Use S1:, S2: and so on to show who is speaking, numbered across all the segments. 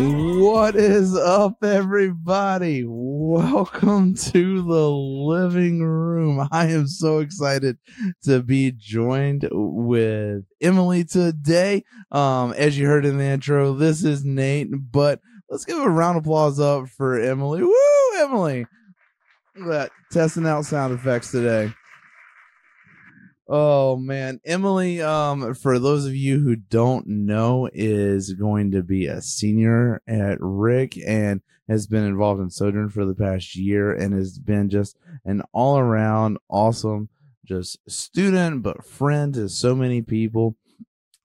S1: What is up, everybody? Welcome to the living room. I am so excited to be joined with Emily today. Um, as you heard in the intro, this is Nate, but let's give a round of applause up for Emily. Woo, Emily! That testing out sound effects today. Oh man, Emily. Um, for those of you who don't know, is going to be a senior at RIC and has been involved in Sojourn for the past year and has been just an all around awesome, just student but friend to so many people.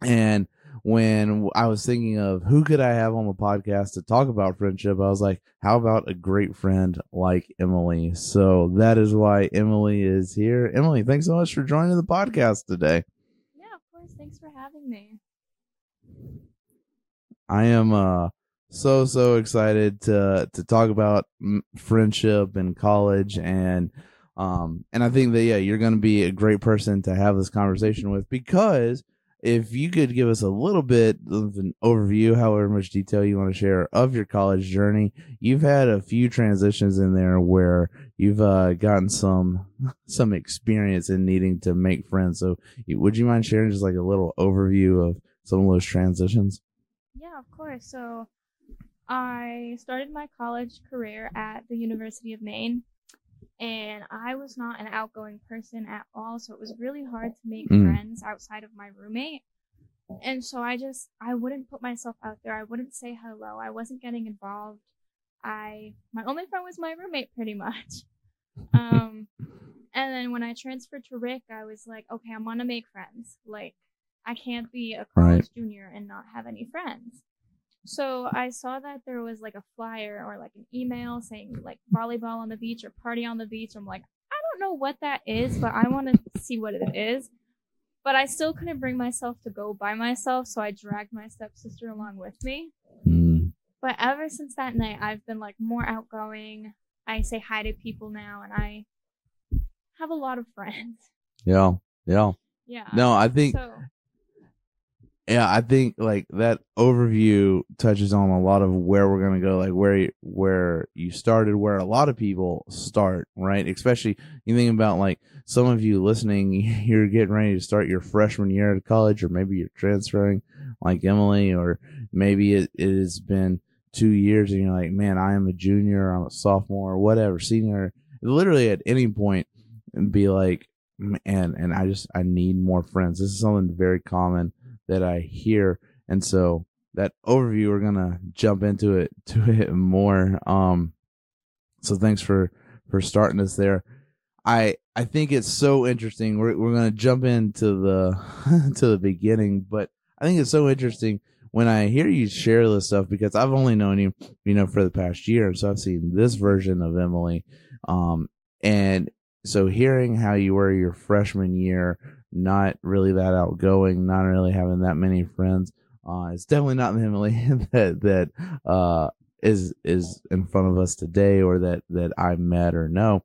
S1: And when I was thinking of who could I have on the podcast to talk about friendship, I was like, how about a great friend like Emily? So that is why Emily is here. Emily, thanks so much for joining the podcast today.
S2: Yeah, of course. Thanks for having me.
S1: I am uh so so excited to to talk about friendship in college and um and I think that yeah, you're going to be a great person to have this conversation with because if you could give us a little bit of an overview, however much detail you want to share of your college journey, you've had a few transitions in there where you've uh, gotten some some experience in needing to make friends. So, would you mind sharing just like a little overview of some of those transitions?
S2: Yeah, of course. So, I started my college career at the University of Maine and I was not an outgoing person at all, so it was really hard to make mm. friends outside of my roommate. And so I just I wouldn't put myself out there. I wouldn't say hello. I wasn't getting involved. I my only friend was my roommate pretty much. Um and then when I transferred to RIC, I was like, okay, I'm gonna make friends. Like I can't be a college right. junior and not have any friends. So I saw that there was like a flyer or like an email saying like volleyball on the beach or party on the beach. I'm like, I don't know what that is, but I want to see what it is. But I still couldn't bring myself to go by myself, so I dragged my stepsister along with me. Mm. But ever since that night, I've been like more outgoing. I say hi to people now, and I have a lot of friends.
S1: Yeah, yeah,
S2: yeah.
S1: No, I think so, yeah, I think like that overview touches on a lot of where we're gonna go, like where you, where you started, where a lot of people start, right? Especially you think about like some of you listening, you're getting ready to start your freshman year at college, or maybe you're transferring, like Emily, or maybe it, it has been two years, and you're like, man, I am a junior, I'm a sophomore, whatever, senior. Literally at any point, and be like, man, and I just I need more friends. This is something very common that I hear. And so that overview, we're gonna jump into it to it more. Um, so thanks for for starting us there. I I think it's so interesting. We're we're gonna jump into the to the beginning, but I think it's so interesting when I hear you share this stuff because I've only known you, you know, for the past year, so I've seen this version of Emily. Um, and so hearing how you were your freshman year, not really that outgoing, not really having that many friends. Uh, it's definitely not the Emily that that uh, is is in front of us today, or that that I met or know.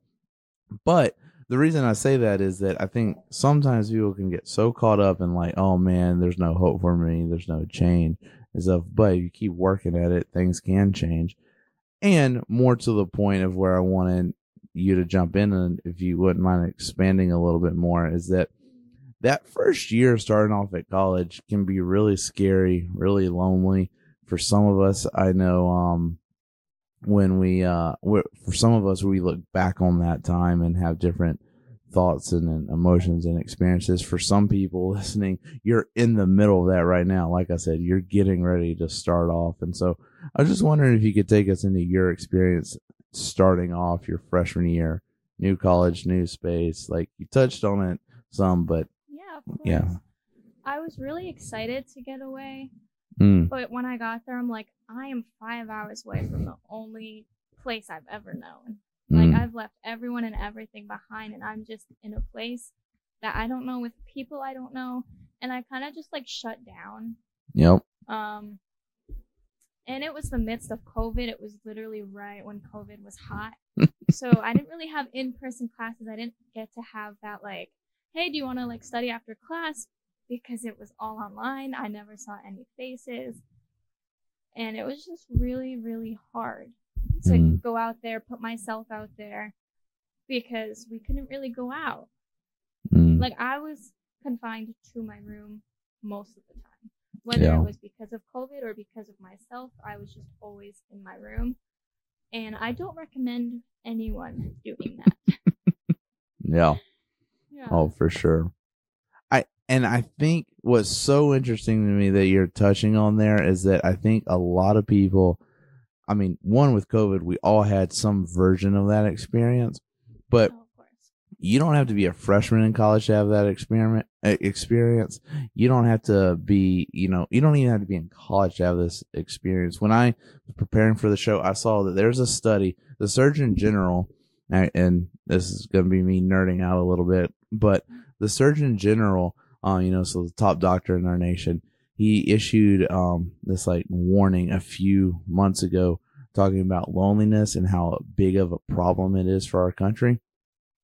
S1: But the reason I say that is that I think sometimes people can get so caught up in like, oh man, there's no hope for me, there's no change and stuff. But you keep working at it, things can change. And more to the point of where I wanted you to jump in, and if you wouldn't mind expanding a little bit more, is that that first year starting off at college can be really scary, really lonely for some of us. I know um, when we uh, for some of us we look back on that time and have different thoughts and, and, emotions and experiences. For some people listening, you're in the middle of that right now. Like I said, you're getting ready to start off, and so I was just wondering if you could take us into your experience starting off your freshman year, new college, new space. Like you touched on it some, but yeah.
S2: I was really excited to get away.
S1: Mm.
S2: But when I got there, I'm like, I am five hours away from the only place I've ever known. Like, mm. I've left everyone and everything behind, and I'm just in a place that I don't know with people I don't know. And I kind of just like shut down.
S1: Yep.
S2: Um, and it was the midst of COVID. It was literally right when COVID was hot. so I didn't really have in person classes. I didn't get to have that like hey, do you want to like study after class? Because it was all online. I never saw any faces. And it was just really, really hard to
S1: Mm.
S2: go out there, put myself out there because we couldn't really go out.
S1: Mm.
S2: Like I was confined to my room most of the time. Whether
S1: Yeah.
S2: it was because of COVID or because of myself, I was just always in my room. And I don't recommend anyone doing that.
S1: yeah.
S2: Yeah.
S1: Oh, for sure. I and I think what's so interesting to me that you're touching on there is that I think a lot of people I mean, one with COVID, we all had some version of that experience, but
S2: Oh,
S1: you don't have to be a freshman in college to have that experiment uh, experience. You don't have to be, you know, you don't even have to be in college to have this experience. When I was preparing for the show, I saw that there's a study, the Surgeon General, and- this is going to be me nerding out a little bit, but the Surgeon General, uh, you know, so the top doctor in our nation, he issued um this like warning a few months ago talking about loneliness and how big of a problem it is for our country.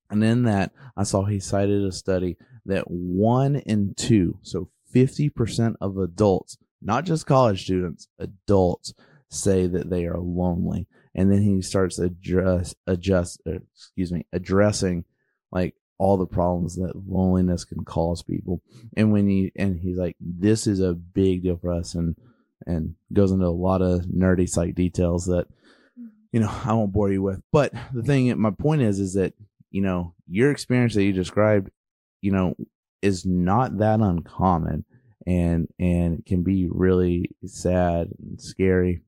S1: And in that, I saw he cited a study that one in two, so 50% of adults, not just college students, adults say that they are lonely. And then he starts address, adjust, uh, excuse me, addressing like all the problems that loneliness can cause people. And when he, and he's like, this is a big deal for us. And, and goes into a lot of nerdy psych details that, you know, I won't bore you with. But the thing, my point is, is that, you know, your experience that you described, you know, is not that uncommon and, and can be really sad and scary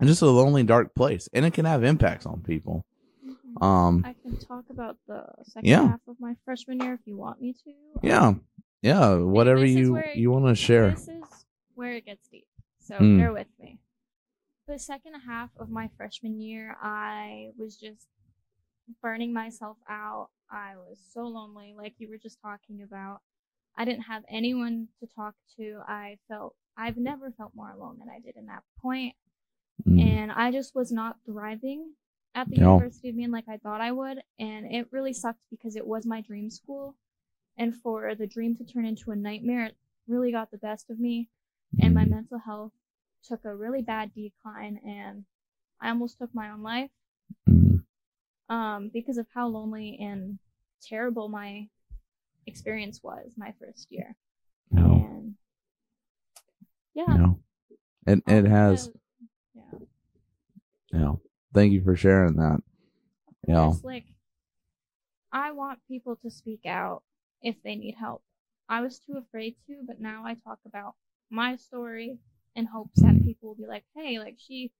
S1: and just a lonely, dark place. And it can have impacts on people.
S2: Mhm.
S1: Um,
S2: I can talk about the second
S1: Yeah.
S2: half of my freshman year if you want me to.
S1: yeah. Yeah. Whatever you,
S2: where-
S1: you want to share.
S2: This is where it gets deep. So
S1: Mm.
S2: bear with me. The second half of my freshman year, I was just burning myself out. I was so lonely, like you were just talking about. I didn't have anyone to talk to. I felt I've never felt more alone than I did in that point,
S1: Mm.
S2: and I just was not thriving at the
S1: Yeah.
S2: University of Maine like I thought I would, and it really sucked because it was my dream school, and for the dream to turn into a nightmare, it really got the best of me and my
S1: Mm.
S2: mental health took a really bad decline and I almost took my own life
S1: Mm.
S2: um, because of how lonely and terrible my experience was my first year.
S1: No.
S2: And yeah,
S1: No. It, it has,
S2: yeah,
S1: yeah. Thank you for sharing that. Yeah.
S2: It's like I want people to speak out if they need help. I was too afraid to, but now I talk about my story in hopes that people will be like, "Hey, like she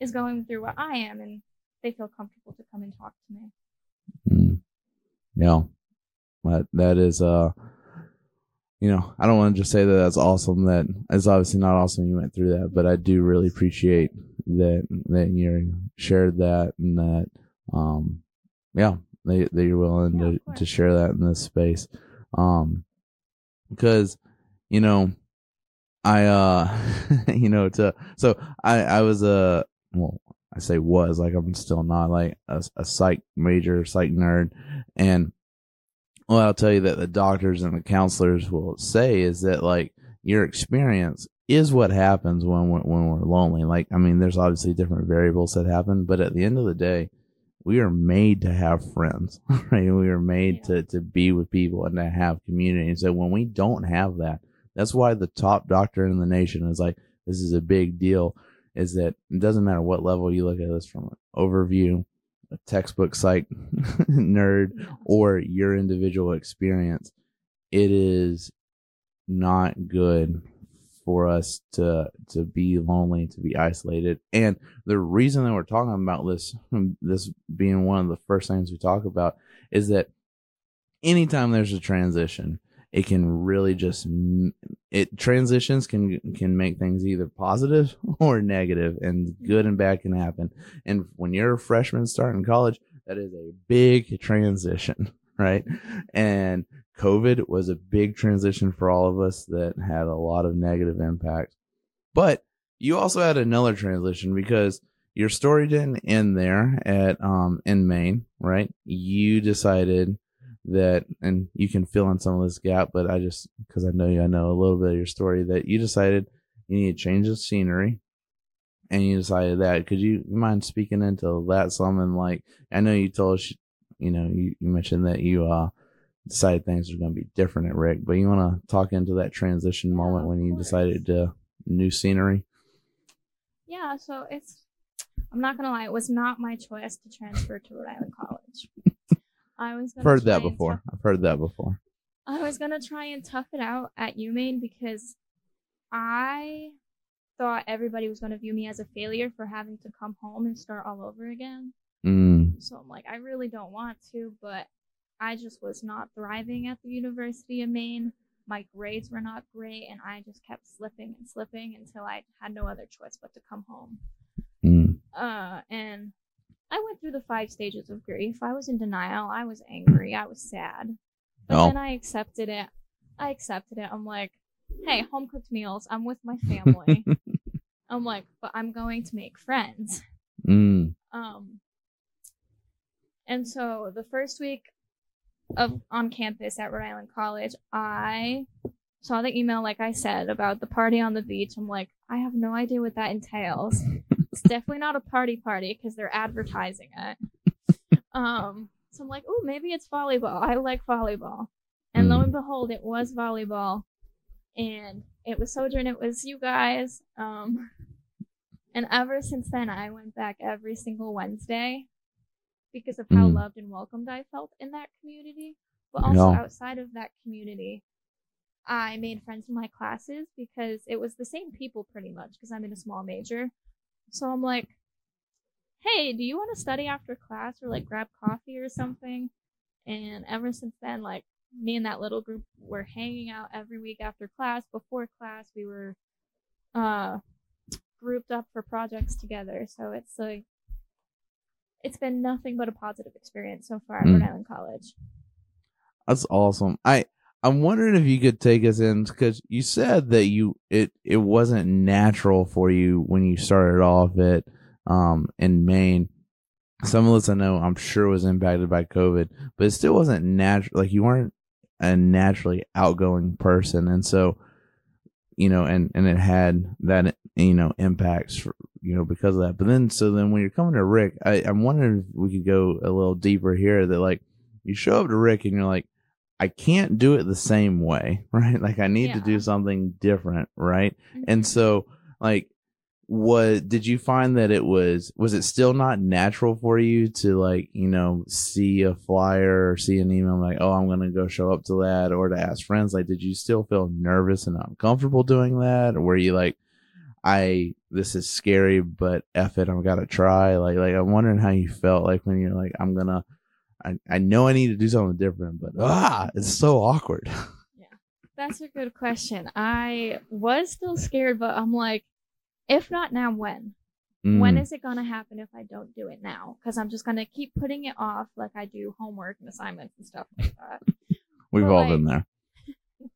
S2: is going through what I am," and they feel comfortable to come and talk to me.
S1: Mm. Yeah. That, that is, uh, you know, I don't want to just say that that's awesome. That it's obviously not awesome you went through that, but I do really appreciate that, that you shared that and that, um, yeah, that, that you're willing
S2: Yeah,
S1: to, to share that in this space. Um, because, you know, I, uh, you know, to, so I, I was, a well, I say was like I'm still not like a, a psych major, psych nerd, and well, I'll tell you that the doctors and the counselors will say is that like your experience is what happens when we're, when we're lonely. Like, I mean, there's obviously different variables that happen, but at the end of the day, we are made to have friends, right? We are made
S2: Yeah.
S1: to, to be with people and to have community. And so when we don't have that, that's why the top doctor in the nation is like, this is a big deal is that it doesn't matter what level you look at this from an overview, a textbook psych nerd, or your individual experience, it is not good for us to to be lonely, to be isolated. And the reason that we're talking about this, this being one of the first things we talk about, is that anytime there's a transition, it can really just it transitions can can make things either positive or negative, and good and bad can happen. And when you're a freshman starting college, that is a big transition, right? And COVID was a big transition for all of us that had a lot of negative impact. But you also had another transition because your story didn't end there at um in Maine, right? You decided that and you can fill in some of this gap, but I just because I know you I know a little bit of your story that you decided you need to change the scenery and you decided that. Could you mind speaking into that some? And like, I know you told us, you know, you, you mentioned that you uh decided things were going to be different at RIC, but you want to talk into that transition
S2: Yeah,
S1: moment when you
S2: course.
S1: decided to new scenery.
S2: Yeah, so it's I'm not gonna lie, it was not my choice to transfer to Rhode Island College. I was
S1: I've heard that before.
S2: tough-
S1: I've heard that before.
S2: I was gonna try and tough it out at UMaine because I thought everybody was gonna view me as a failure for having to come home and start all over again.
S1: Mm,
S2: So I'm like, I really don't want to, but I just was not thriving at the University of Maine. My grades were not great, and I just kept slipping and slipping until I had no other choice but to come home.
S1: mm,
S2: Uh, and I went through the five stages of grief. I was in denial. I was angry. I was sad. But
S1: Oh.
S2: then I accepted it. I accepted it. I'm like, hey, home cooked meals. I'm with my family. I'm like, but I'm going to make friends.
S1: mm,
S2: Um, and so the first week of on campus at Rhode Island College, I saw the email, like I said, about the party on the beach. I'm like, I have no idea what that entails. it's definitely not a party party because they're advertising it. Um, so I'm like, oh, maybe it's volleyball. I like volleyball. And lo
S1: Mm.
S2: and behold, it was volleyball. And it was Sojourn, it was you guys. Um, and ever since then, I went back every single Wednesday because of how
S1: Mm.
S2: loved and welcomed I felt in that community. But also
S1: Yeah.
S2: outside of that community, I made friends in my classes because it was the same people pretty much because I'm in a small major. So I'm like, hey, do you want to study after class or like grab coffee or something? And ever since then, like me and that little group were hanging out every week after class. Before class, we were uh grouped up for projects together. So it's like it's been nothing but a positive experience so far at
S1: Mm.
S2: Rhode Island College.
S1: That's awesome. I I'm wondering if you could take us in because you said that you it it wasn't natural for you when you started off at um in Maine. Some of us I know I'm sure was impacted by COVID, but it still wasn't natural. Like you weren't a naturally outgoing person, and so you know, and and it had that you know impacts for, you know because of that. But then so then when you're coming to RIC, I, I'm wondering if we could go a little deeper here. That like you show up to RIC and you're like, I can't do it the same way, right? Like I need to do something different, right?
S2: Mhm.
S1: And so like what did you find that it was was it still not natural for you to like you know see a flyer or see an email like oh i'm gonna go show up to that or to ask friends like did you still feel nervous and uncomfortable doing that or were you like i this is scary but F it i'm gotta try like like i'm wondering how you felt like when you're like i'm gonna i, I know i need to do something different but ah it's so awkward Yeah.
S2: That's a good question. I was still scared, but I'm like, if not now, when? When
S1: Mm,
S2: is it gonna happen if I don't do it now? Because I'm just gonna keep putting it off, like I do homework and assignments and stuff like that.
S1: we've
S2: but,
S1: all
S2: like-
S1: been there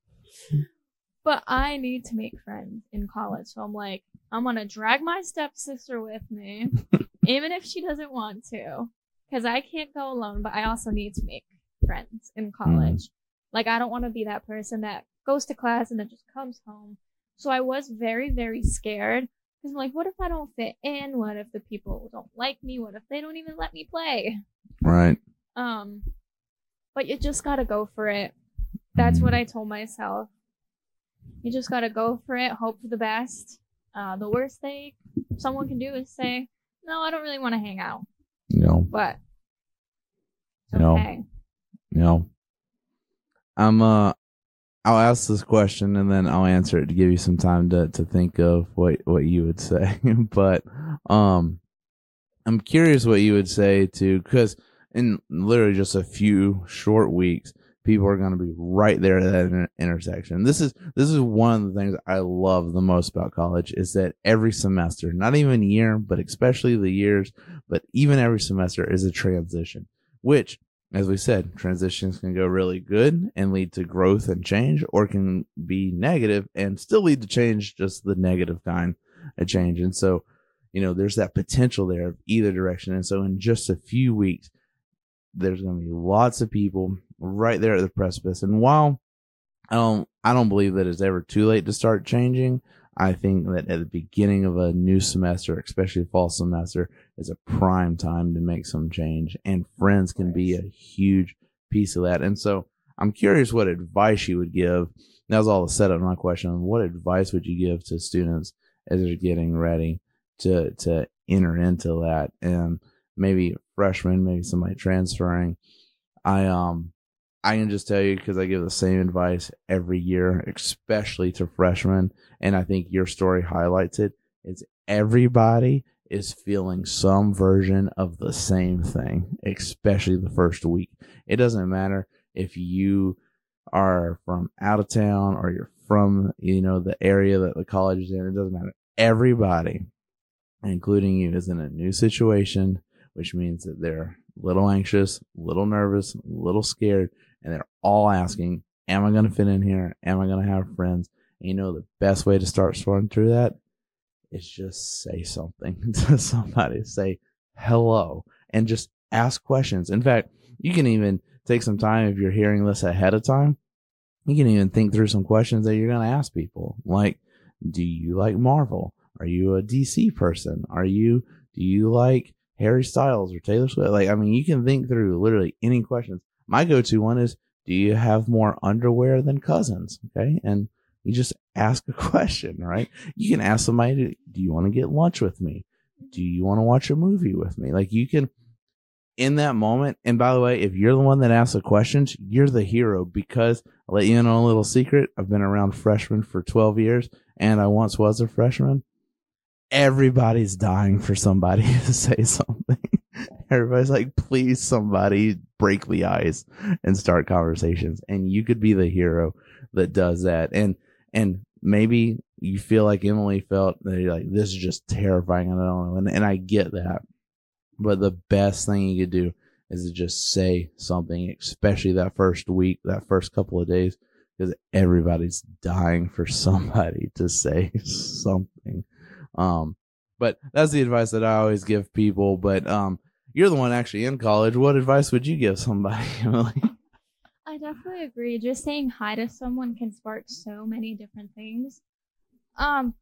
S2: But I need to make friends in college, so I'm like, I'm gonna drag my stepsister with me, even if she doesn't want to, because I can't go alone. But I also need to make friends in college. Like I don't want to be that person that goes to class and then just comes home. So I was very, very scared because I'm like, what if I don't fit in? What if the people don't like me? What if they don't even let me play?
S1: right
S2: Um, but you just gotta go for it. That's what I told myself. You just gotta go for it, hope for the best. Uh, the worst thing someone can do is say, "No, I don't really want to hang out,"
S1: know
S2: but
S1: No.
S2: okay.
S1: know i'm uh i'll ask this question and then i'll answer it to give you some time to to think of what what you would say but um i'm curious what you would say to because in literally just a few short weeks people are going to be right there at that inter- intersection this is this is one of the things i love the most about college is that every semester not even year but especially the years but even every semester is a transition which as we said, transitions can go really good and lead to growth and change, or can be negative and still lead to change, just the negative kind of change. And so, you know, there's that potential there of either direction. And so, in just a few weeks, there's going to be lots of people right there at the precipice. And while I don't, I don't believe that it's ever too late to start changing. I think that at the beginning of a new semester, especially fall semester, is a prime time to make some change. And friends can be a huge piece of that. And so I'm curious what advice you would give. That was all the setup. My question: What advice would you give to students as they're getting ready to to enter into that, and maybe freshmen, maybe somebody transferring? I um I can just tell you because I give the same advice every year, especially to freshmen, and I think your story highlights it. it. Is everybody is feeling some version of the same thing, especially the first week. It doesn't matter if you are from out of town or you're from, you know, the area that the college is in. It doesn't matter. Everybody, including you, is in a new situation, which means that they're a little anxious, a little nervous, a little scared, and they're all asking, Am I going to fit in here? Am I going to have friends? And you know, the best way to start sorting through that is just say something to somebody. Say hello and just ask questions. In fact, you can even take some time if you're hearing this ahead of time. You can even think through some questions that you're going to ask people. Like, do you like Marvel? Are you a DC person? Are you, do you like Harry Styles or Taylor Swift? Like, I mean, you can think through literally any questions. My go to one is, do you have more underwear than cousins? Okay. And you just ask a question, right? You can ask somebody, do you want to get lunch with me? Do you want to watch a movie with me? Like you can, in that moment. And by the way, if you're the one that asks the questions, you're the hero because I'll let you in on a little secret. I've been around freshmen for 12 years and I once was a freshman. Everybody's dying for somebody to say something. Everybody's like, please, somebody break the ice and start conversations. And you could be the hero that does that. And, and maybe you feel like Emily felt that you're like, this is just terrifying. And I don't know. And, and I get that. But the best thing you could do is to just say something, especially that first week, that first couple of days, because everybody's dying for somebody to say something. Um, but that's the advice that I always give people. But um, you're the one actually in college. What advice would you give somebody, Emily?
S2: I definitely agree. Just saying hi to someone can spark so many different things. Um,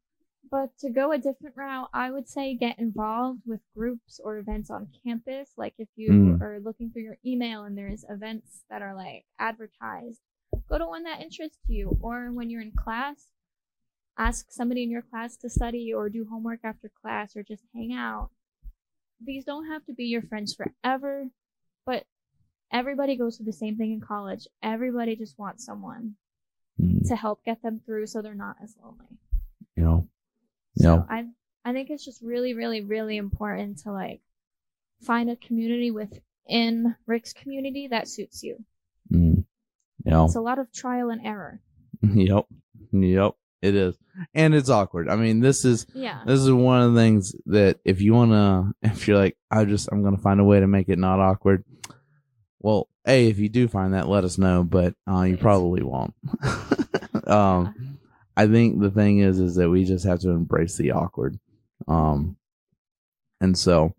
S2: but to go a different route, I would say get involved with groups or events on campus. Like if you mm. are looking through your email and there's events that are like advertised, go to one that interests you. Or when you're in class, ask somebody in your class to study or do homework after class or just hang out. These don't have to be your friends forever, but everybody goes through the same thing in college. Everybody just wants someone mm. to help get them through so they're not as lonely.
S1: You know,
S2: so I I think it's just really, really, really important to like find a community within RIC's community that suits you.
S1: Mm. Yeah.
S2: It's a lot of trial and error.
S1: Yep. Yep. It is. And it's awkward. I mean, this is
S2: yeah.
S1: This is one of the things that if you wanna if you're like, I just I'm gonna find a way to make it not awkward. Well, A, if you do find that, let us know, but uh, you probably won't. um I think the thing is, is that we just have to embrace the awkward. Um, and so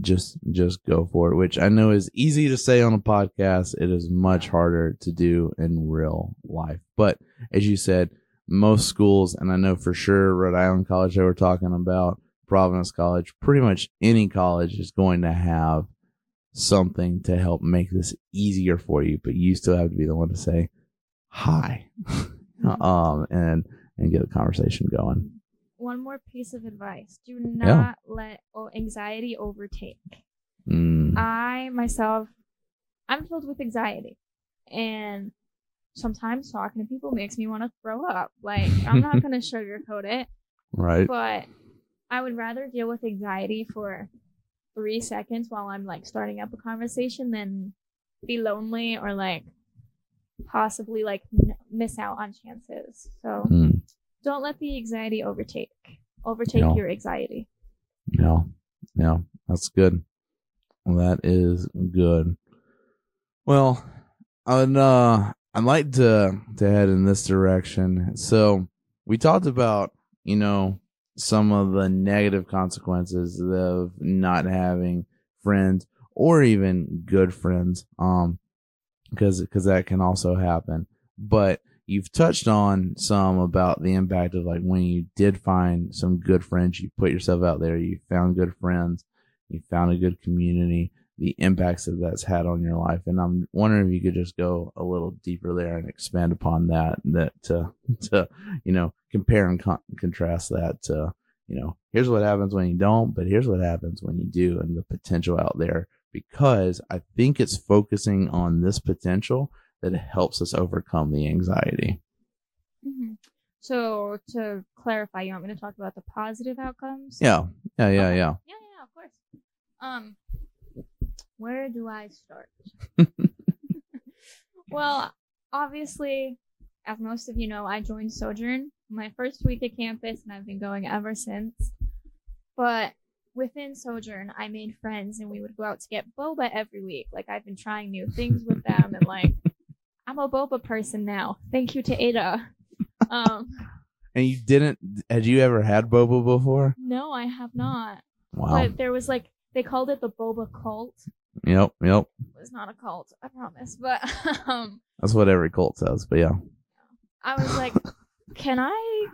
S1: just, just go for it, which I know is easy to say on a podcast. It is much harder to do in real life. But as you said, most schools, and I know for sure Rhode Island College that we're talking about, Providence College, pretty much any college is going to have something to help make this easier for you, but you still have to be the one to say hi. um, and and get the conversation going.
S2: One more piece of advice: Do not yeah. let anxiety overtake.
S1: Mm.
S2: I myself, I'm filled with anxiety, and sometimes talking to people makes me want to throw up. Like I'm not gonna sugarcoat it,
S1: right?
S2: But I would rather deal with anxiety for three seconds while I'm like starting up a conversation than be lonely or like possibly like n- miss out on chances. So
S1: mm.
S2: don't let the anxiety overtake overtake no. your anxiety.
S1: No, no, that's good. That is good. Well, I'd uh, I'd like to to head in this direction. So we talked about you know some of the negative consequences of not having friends or even good friends. Um, because because that can also happen. But you've touched on some about the impact of like when you did find some good friends, you put yourself out there, you found good friends, you found a good community, the impacts that that's had on your life. And I'm wondering if you could just go a little deeper there and expand upon that, that to, to, you know, compare and con- contrast that to, you know, here's what happens when you don't, but here's what happens when you do and the potential out there. Because I think it's focusing on this potential that helps us overcome the anxiety.
S2: Mm-hmm. So to clarify, you want me to talk about the positive outcomes?
S1: Yeah, yeah, yeah,
S2: Okay.
S1: yeah.
S2: Yeah, yeah, of course. Um, where do I start? well, obviously, as most of you know, I joined Sojourn my first week at campus, and I've been going ever since. But within Sojourn, I made friends, and we would go out to get boba every week. Like I've been trying new things with them, and like I'm a boba person now. Thank you to Ada. Um,
S1: And you didn't? Had you ever had boba before?
S2: no, I have not.
S1: Wow.
S2: But there was like they called it the boba cult.
S1: Yep, yep.
S2: It was not a cult, I promise. But um,
S1: That's what every cult says. But yeah.
S2: I was like, "Can I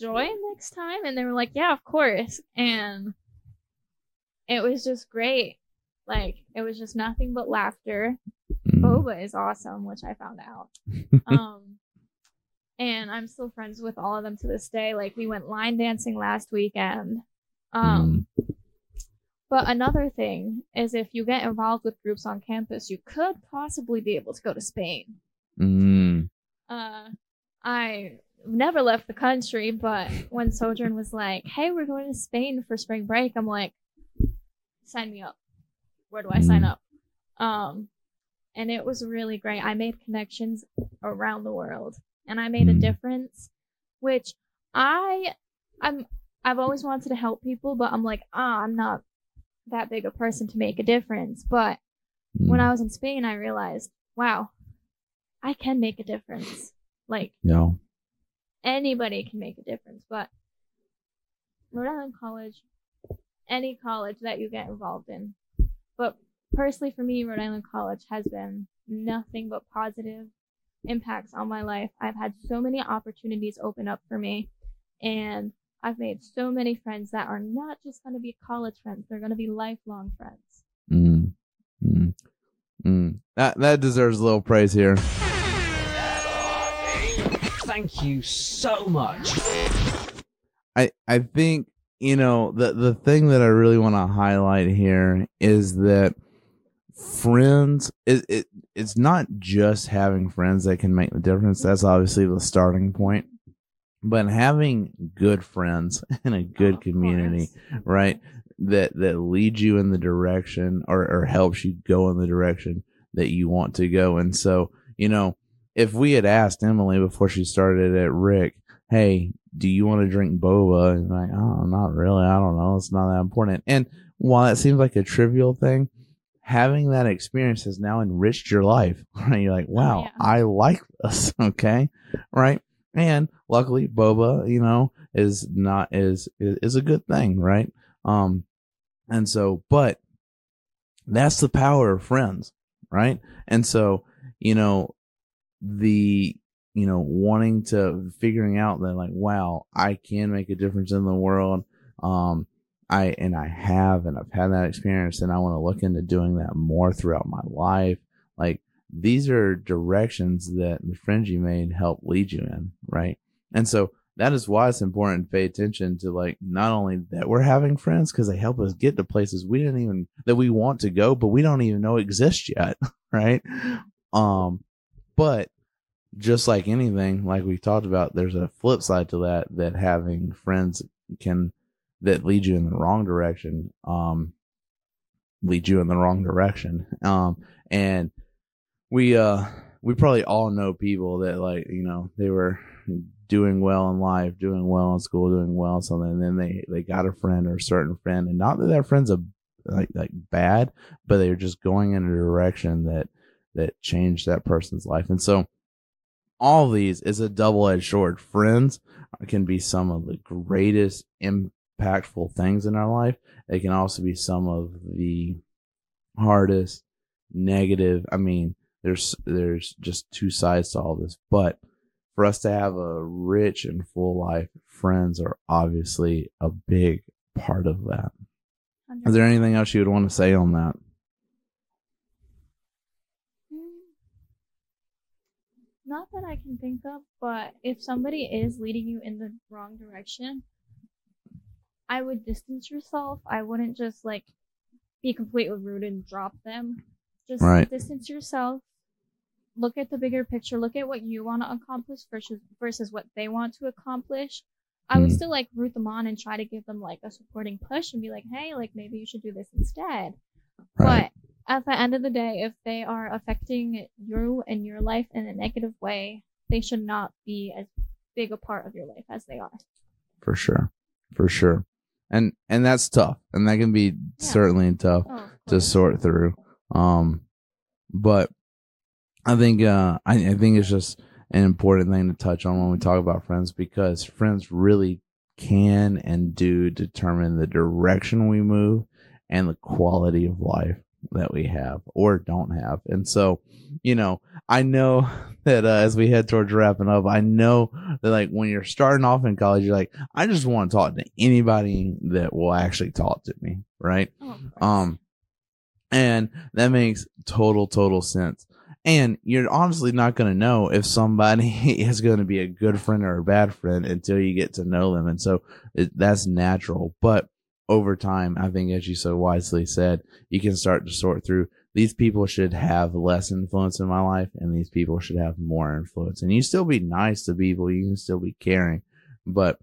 S2: join next time?" And they were like, "Yeah, of course." And it was just great. Like it was just nothing but laughter.
S1: Mm.
S2: Boba is awesome, which I found out. um, and I'm still friends with all of them to this day. Like we went line dancing last weekend. Um,
S1: Mm.
S2: But another thing is if you get involved with groups on campus, you could possibly be able to go to Spain.
S1: Mm.
S2: Uh, I never left the country, but when Sojourn was like, "Hey, we're going to Spain for spring break," I'm like, "Sign me up. Where do I sign
S1: Mm.
S2: up?" Um, and it was really great. I made connections around the world, and I made a
S1: Mm.
S2: difference, which I, I'm, I've always wanted to help people, but I'm like, ah, I'm not that big a person to make a difference. But when
S1: Mm.
S2: I was in Spain, I realized, wow, I can make a difference. Like
S1: Yeah.
S2: anybody can make a difference, but Rhode Island College, any college that you get involved in. But personally, for me, Rhode Island College has been nothing but positive impacts on my life. I've had so many opportunities open up for me, and I've made so many friends that are not just going to be college friends, they're going to be lifelong friends.
S1: Mm. Mm. Mm. That that deserves a little praise here.
S3: Thank you so much.
S1: I I think you know the the thing that I really want to highlight here is that friends it, it it's not just having friends that can make the difference. That's obviously the starting point, but having good friends in a good
S2: Of
S1: community,
S2: course.
S1: right? That that leads you in the direction or or helps you go in the direction that you want to go. And so you know if we had asked Emily before she started at RIC, hey, do you want to drink boba? And like, oh, not really. I don't know. It's not that important. And while that seems like a trivial thing, having that experience has now enriched your life. Right? You're like, oh, wow,
S2: yeah.
S1: I like this. Okay. Right. And luckily boba, you know, is not is is a good thing, right? Um and so but that's the power of friends, right? And so, you know, the you know wanting to figuring out that like wow i can make a difference in the world um i and i have and i've had that experience and i want to look into doing that more throughout my life like these are directions that the friends you made help lead you in right and so that is why it's important to pay attention to like not only that we're having friends because they help us get to places we didn't even that we want to go but we don't even know exist yet right um but just like anything, like we talked about, there's a flip side to that, that having friends can, that lead you in the wrong direction, um, lead you in the wrong direction. Um, and we, uh, we probably all know people that like, you know, they were doing well in life, doing well in school, doing well in something, and then they, they got a friend or a certain friend, and not that that friend's a, like, like bad, but they're just going in a direction that, that changed that person's life. And so all these is a double edged sword. Friends can be some of the greatest impactful things in our life. They can also be some of the hardest negative. I mean, there's there's just two sides to all this, but for us to have a rich and full life, friends are obviously a big part of that. Is there anything else you would want to say on that?
S2: Mm. Not that I can think of, but if somebody is leading you in the wrong direction, I would distance yourself. I wouldn't just like be completely rude and drop them. Just
S1: Right.
S2: distance yourself. Look at the bigger picture. Look at what you want to accomplish versus versus what they want to accomplish. I would
S1: Mm.
S2: still like root them on and try to give them like a supporting push and be like, hey, like maybe you should do this instead.
S1: Right.
S2: But at the end of the day, if they are affecting you and your life in a negative way, they should not be as big a part of your life as they are.
S1: For sure. For sure. And and that's tough. And that can be certainly tough.
S2: Oh,
S1: to sort through. Um, but I think uh, I, I think it's just an important thing to touch on when we talk about friends because friends really can and do determine the direction we move and the quality of life that we have or don't have. And so, you know, I know that uh, as we head towards wrapping up, I know that like when you're starting off in college, you're like, I just want to talk to anybody that will actually talk to me, right?
S2: Oh.
S1: Um, and that makes total, total sense. And you're honestly not going to know if somebody is going to be a good friend or a bad friend until you get to know them. And so it, that's natural. But over time, I think, as you so wisely said, you can start to sort through these people should have less influence in my life and these people should have more influence. And you still be nice to people. You can still be caring, but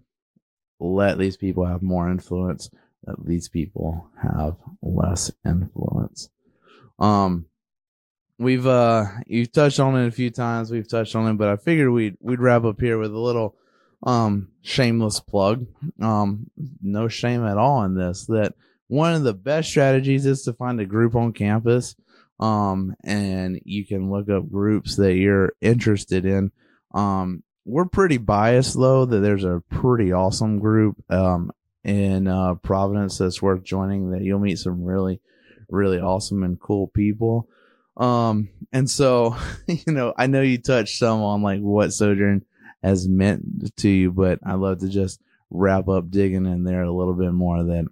S1: let these people have more influence let these people have less influence. Um, we've uh, you've touched on it a few times. We've touched on it, but I figured we'd we'd wrap up here with a little um shameless plug. Um, no shame at all in this. That one of the best strategies is to find a group on campus. Um, and you can look up groups that you're interested in. Um, we're pretty biased though that there's a pretty awesome group um in uh, Providence that's worth joining. That you'll meet some really, really awesome and cool people. Um, and so you know, I know you touched some on like what Sojourn has meant to you, but I love to just wrap up digging in there a little bit more. That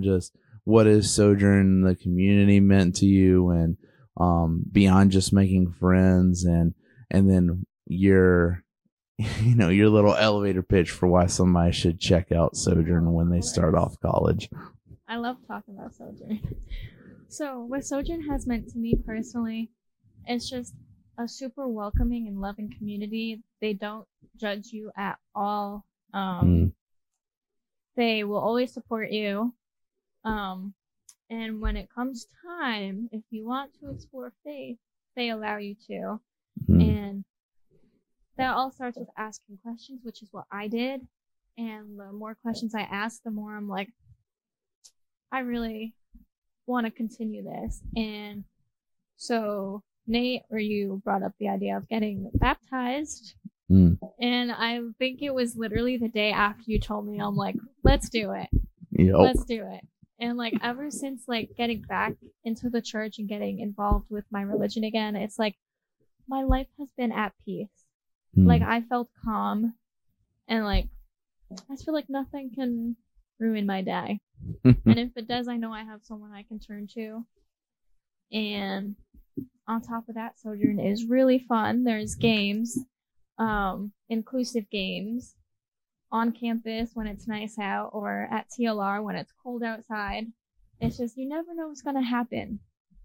S1: just what is Sojourn the community meant to you, and um, beyond just making friends, and and then your you know your little elevator pitch for why somebody should check out Sojourn when they start off college.
S2: I love talking about Sojourn. So, what Sojourn has meant to me personally, it's just a super welcoming and loving community. They don't judge you at all. Um,
S1: Mm,
S2: They will always support you. Um, and when it comes time, if you want to explore faith, they allow you to.
S1: mm,
S2: And that all starts with asking questions, which is what I did. And the more questions I ask, the more I'm like, I really want to continue this. And so Nate or you brought up the idea of getting baptized.
S1: mm.
S2: And I think it was literally the day after you told me, I'm like, let's do it.
S1: Yep.
S2: Let's do it. And like ever since like getting back into the church and getting involved with my religion again, it's like my life has been at peace.
S1: Mm.
S2: Like I felt calm and like I just feel like nothing can ruin my day. And if it does, I know I have someone I can turn to. And on top of that, Sojourn is really fun. There's games, um, inclusive games on campus when it's nice out or at TLR when it's cold outside. It's just you never know what's gonna happen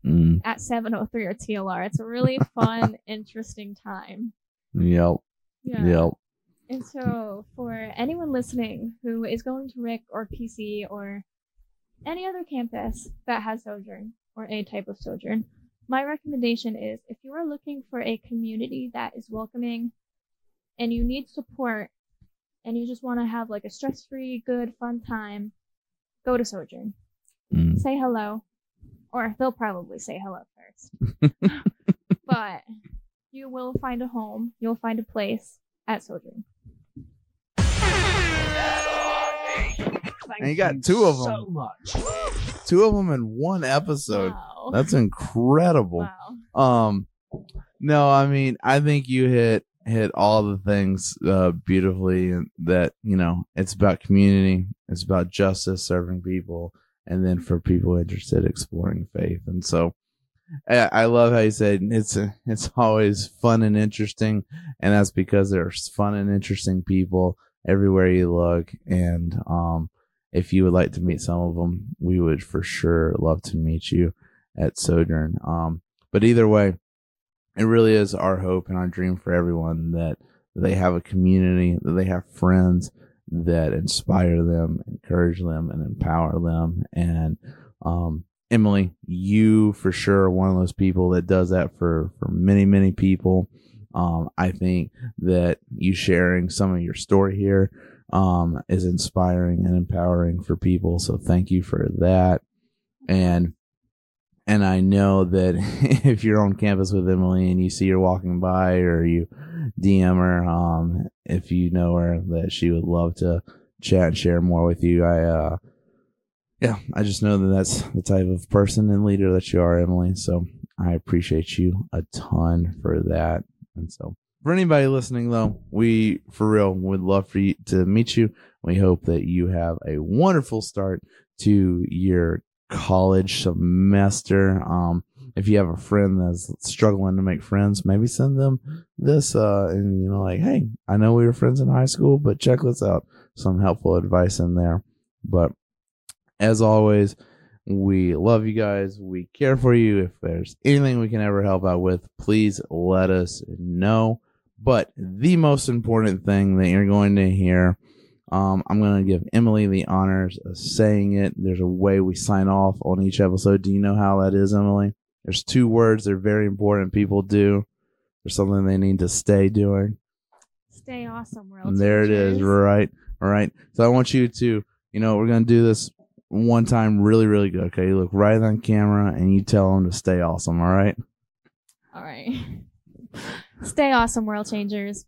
S1: Mm.
S2: at 703 or TLR. It's a really fun, interesting time.
S1: Yep.
S2: Yeah.
S1: Yep.
S2: And so, for anyone listening who is going to RIC or PC or any other campus that has Sojourn or a type of Sojourn, my recommendation is if you are looking for a community that is welcoming and you need support and you just want to have like a stress free, good, fun time, go to Sojourn.
S1: Mm.
S2: Say hello, or they'll probably say hello first. but you will find a home, you'll find a place at Sojourn.
S1: And you got two of
S3: so
S1: them.
S3: much.
S1: Two of them in one episode.
S2: Wow.
S1: That's incredible.
S2: wow.
S1: Um, no, I mean, I think you hit hit all the things uh, beautifully. And that you know, it's about community, it's about justice, serving people, and then for people interested exploring faith. And so, I, I love how you said it's it's always fun and interesting, and that's because there's fun and interesting people everywhere you look. And um, if you would like to meet some of them, we would for sure love to meet you at Sojourn. Um, but either way, it really is our hope and our dream for everyone that they have a community, that they have friends that inspire them, encourage them, and empower them. And um, Emily, you for sure are one of those people that does that for for many many people. Um, I think that you sharing some of your story here um, is inspiring and empowering for people. So thank you for that. And and I know that if you're on campus with Emily and you see her walking by or you DM her, um, if you know her, that she would love to chat and share more with you. I, uh, yeah, I just know that that's the type of person and leader that you are, Emily. So I appreciate you a ton for that. And so for anybody listening though, we for real would love for you to meet you. We hope that you have a wonderful start to your college semester. Um, if you have a friend that's struggling to make friends, maybe send them this, uh, and you know, like, hey, I know we were friends in high school, but check this out. Some helpful advice in there. But as always, we love you guys. We care for you. If there's anything we can ever help out with, please let us know. But the most important thing that you're going to hear um, I'm going to give Emily the honors of saying it. There's a way we sign off on each episode. Do you know how that is, Emily? There's two words they're very important. People do. There's something they need to stay doing.
S2: Stay awesome, world.
S1: And there it is, right? All right. So I want you to, you know, we're going to do this one time really, really good. Okay. You look right on camera and you tell them to stay awesome. All right.
S2: All right. Stay awesome, world changers.